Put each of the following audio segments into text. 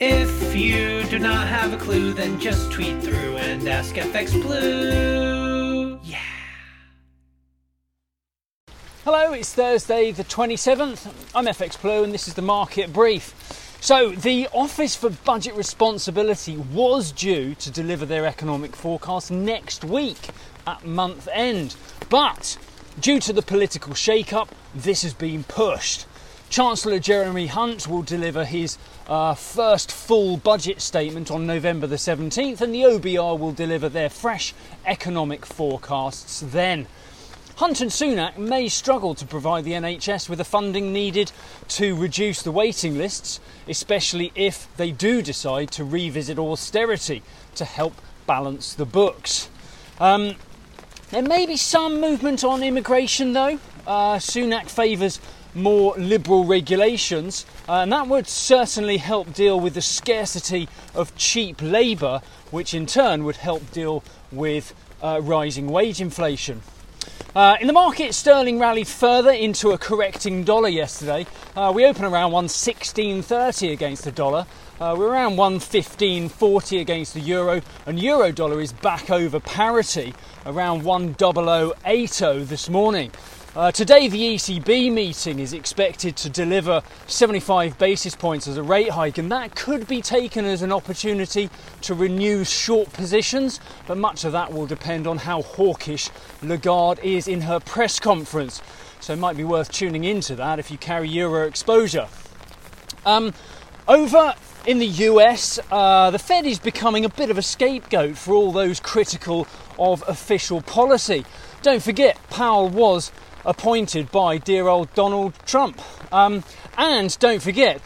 If you do not have a clue, then just tweet through and ask FX Blue. Yeah. Hello, it's Thursday the 27th. I'm FX Blue and this is the market brief. So, the Office for Budget Responsibility was due to deliver their economic forecast next week at month end, but due to the political shake up, this has been pushed. Chancellor Jeremy Hunt will deliver his uh, first full budget statement on November the 17th, and the OBR will deliver their fresh economic forecasts then. Hunt and Sunak may struggle to provide the NHS with the funding needed to reduce the waiting lists, especially if they do decide to revisit austerity to help balance the books. Um, there may be some movement on immigration, though. Uh, Sunak favours more liberal regulations, uh, and that would certainly help deal with the scarcity of cheap labour, which in turn would help deal with uh, rising wage inflation. Uh, in the market, sterling rallied further into a correcting dollar yesterday. Uh, we opened around 116.30 against the dollar. Uh, we're around 115.40 against the euro, and euro dollar is back over parity around 10080 this morning. Uh, today, the ECB meeting is expected to deliver 75 basis points as a rate hike, and that could be taken as an opportunity to renew short positions. But much of that will depend on how hawkish Lagarde is in her press conference. So it might be worth tuning into that if you carry euro exposure. Um, over in the US, uh, the Fed is becoming a bit of a scapegoat for all those critical of official policy. Don't forget, Powell was appointed by dear old Donald Trump. Um, and don't forget,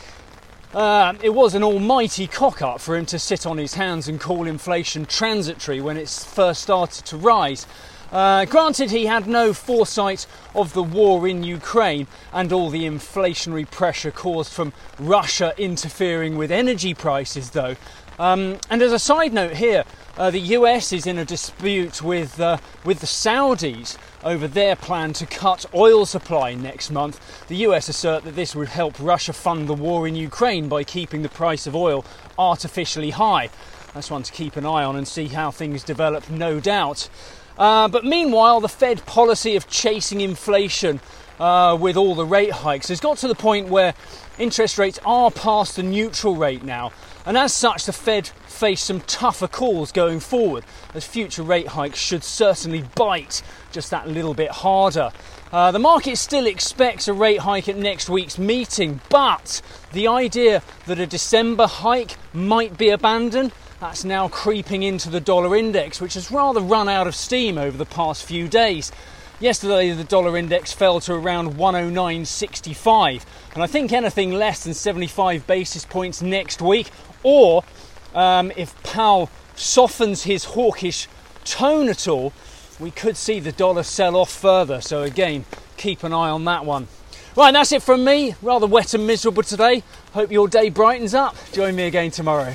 uh, it was an almighty cock up for him to sit on his hands and call inflation transitory when it first started to rise. Uh, granted, he had no foresight of the war in Ukraine and all the inflationary pressure caused from Russia interfering with energy prices, though. Um, and as a side note here, uh, the US is in a dispute with, uh, with the Saudis over their plan to cut oil supply next month. The US assert that this would help Russia fund the war in Ukraine by keeping the price of oil artificially high. That's one to keep an eye on and see how things develop, no doubt. Uh, but meanwhile, the Fed policy of chasing inflation uh, with all the rate hikes has got to the point where interest rates are past the neutral rate now. And as such, the Fed face some tougher calls going forward, as future rate hikes should certainly bite just that little bit harder. Uh, the market still expects a rate hike at next week's meeting, but the idea that a December hike might be abandoned that's now creeping into the dollar index, which has rather run out of steam over the past few days. Yesterday, the dollar index fell to around 109.65, and I think anything less than 75 basis points next week, or um, if Powell softens his hawkish tone at all, we could see the dollar sell off further. So, again, keep an eye on that one. Right, that's it from me. Rather wet and miserable today. Hope your day brightens up. Join me again tomorrow.